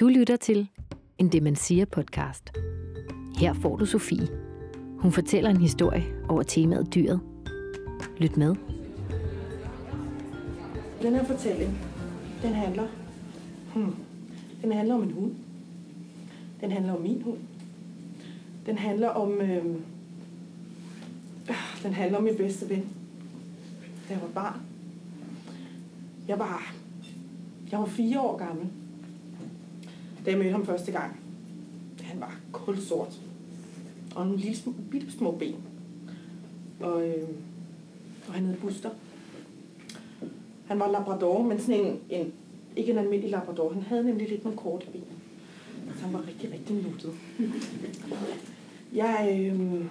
Du lytter til en Det Man Siger podcast. Her får du Sofie. Hun fortæller en historie over temaet dyret. Lyt med. Den her fortælling, den handler, hmm, den handler om en hund. Den handler om min hund. Den handler om, øh, den handler om min bedste ven. Da jeg var barn. Jeg var, jeg var fire år gammel, da jeg mødte ham første gang. Han var kulsort. Og nogle lille sm- bitte små ben. Og, øh, og han hed Buster. Han var labrador, men sådan en, en, ikke en almindelig labrador. Han havde nemlig lidt nogle korte ben. Så han var rigtig, rigtig nuttet. Jeg øh,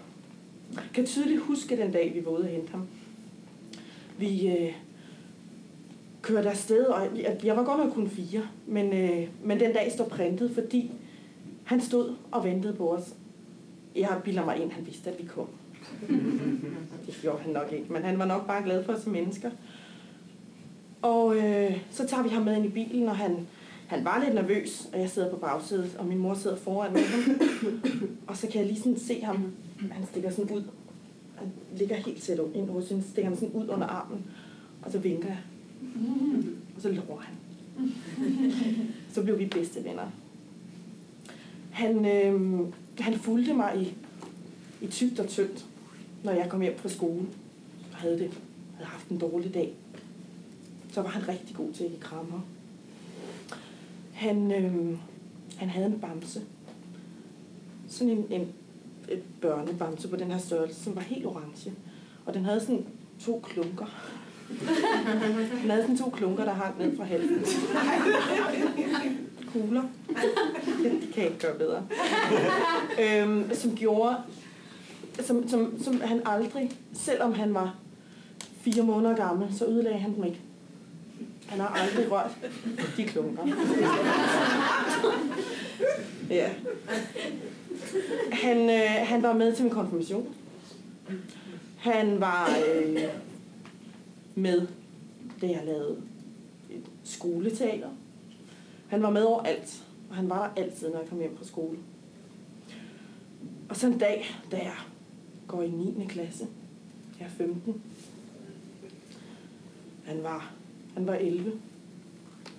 kan tydeligt huske den dag, vi var ude og hente ham. Vi øh, kørte afsted, og jeg, jeg var godt nok kun fire, men, øh, men den dag står printet, fordi han stod og ventede på os. Jeg bilder mig ind, han vidste, at vi kom. Det gjorde han nok ikke, men han var nok bare glad for os mennesker. Og øh, så tager vi ham med ind i bilen, og han, han var lidt nervøs, og jeg sidder på bagsædet, og min mor sidder foran med ham. og så kan jeg lige sådan se ham, han stikker sådan ud. Han ligger helt tæt ind hos hende, stikker han sådan ud under armen, og så vinker jeg. Og så lover han. så blev vi bedste venner. Han, øh, han fulgte mig i, i tygt og tyndt, når jeg kom hjem fra skole og havde, det, havde haft en dårlig dag. Så var han rigtig god til at give krammer. Han, øh, han havde en bamse. Sådan en, en et børnebamse på den her størrelse, som var helt orange. Og den havde sådan to klunker. Den havde sådan to klunker, der hang ned fra halsen. Kugler. Det kan jeg ikke gøre bedre. øhm, som gjorde, som, som, som han aldrig, selvom han var fire måneder gammel, så ødelagde han dem ikke. Han har aldrig rørt de klunker. ja. Han, øh, han var med til min konfirmation. Han var øh, med, da jeg lavede et skoleteater. Han var med over alt, og han var der altid, når jeg kom hjem fra skole. Og så en dag, da jeg går i 9. klasse, jeg er 15, han var, han var 11.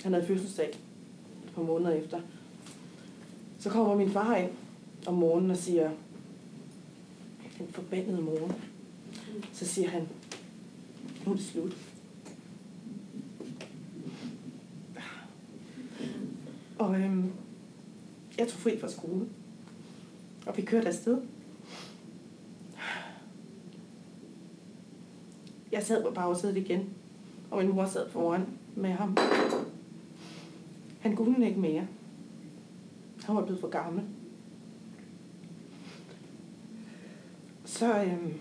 Han havde fødselsdag et par måneder efter. Så kommer min far ind om morgenen og siger, den forbandede morgen. Så siger han, nu er det slut. Og øhm, jeg tog fri fra skole. Og vi kørte afsted. Jeg sad på bagsædet igen. Og min mor sad foran med ham. Han kunne ikke mere. Han var blevet for gammel. Så, øhm,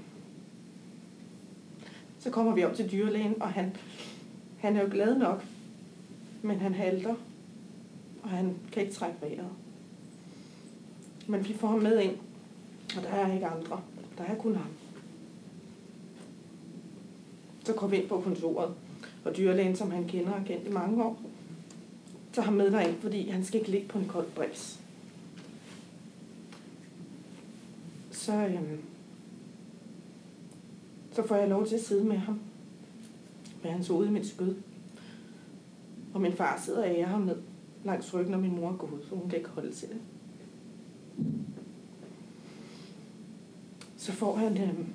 så kommer vi op til dyrlægen, og han, han er jo glad nok, men han halter, og han kan ikke trække vejret. Men vi får ham med ind, og der er ikke andre. Der er kun ham. Så kommer vi ind på kontoret, og dyrlægen, som han kender og kendt i mange år, tager ham med derind, fordi han skal ikke ligge på en kold bræs. Så, øhm, så får jeg lov til at sidde med ham. Med hans hoved i mit skød. Og min far sidder og ærer ham ned langs ryggen, og min mor går ud, for hun kan ikke holde til det. Så får han, øh,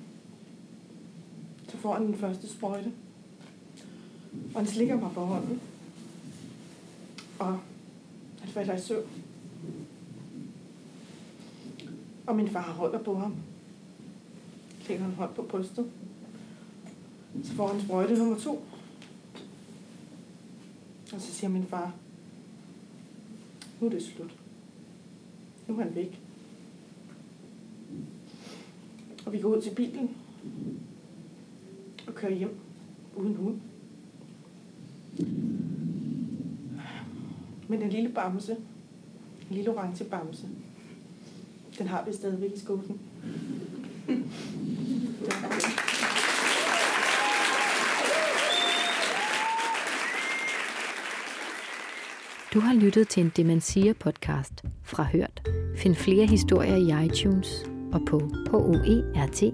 så får han den første sprøjte. Og han slikker mig på hånden. Og han falder i søvn. Og min far holder på ham. Lægger han hånd på brystet. Så får han sprøjte nummer to. Og så siger min far, nu er det slut. Nu er han væk. Og vi går ud til bilen og kører hjem uden hund. Men den lille bamse, den lille orange bamse, den har vi stadigvæk i skuffen. Du har lyttet til en Demensia podcast fra Hørt. Find flere historier i iTunes og på hoert.dk.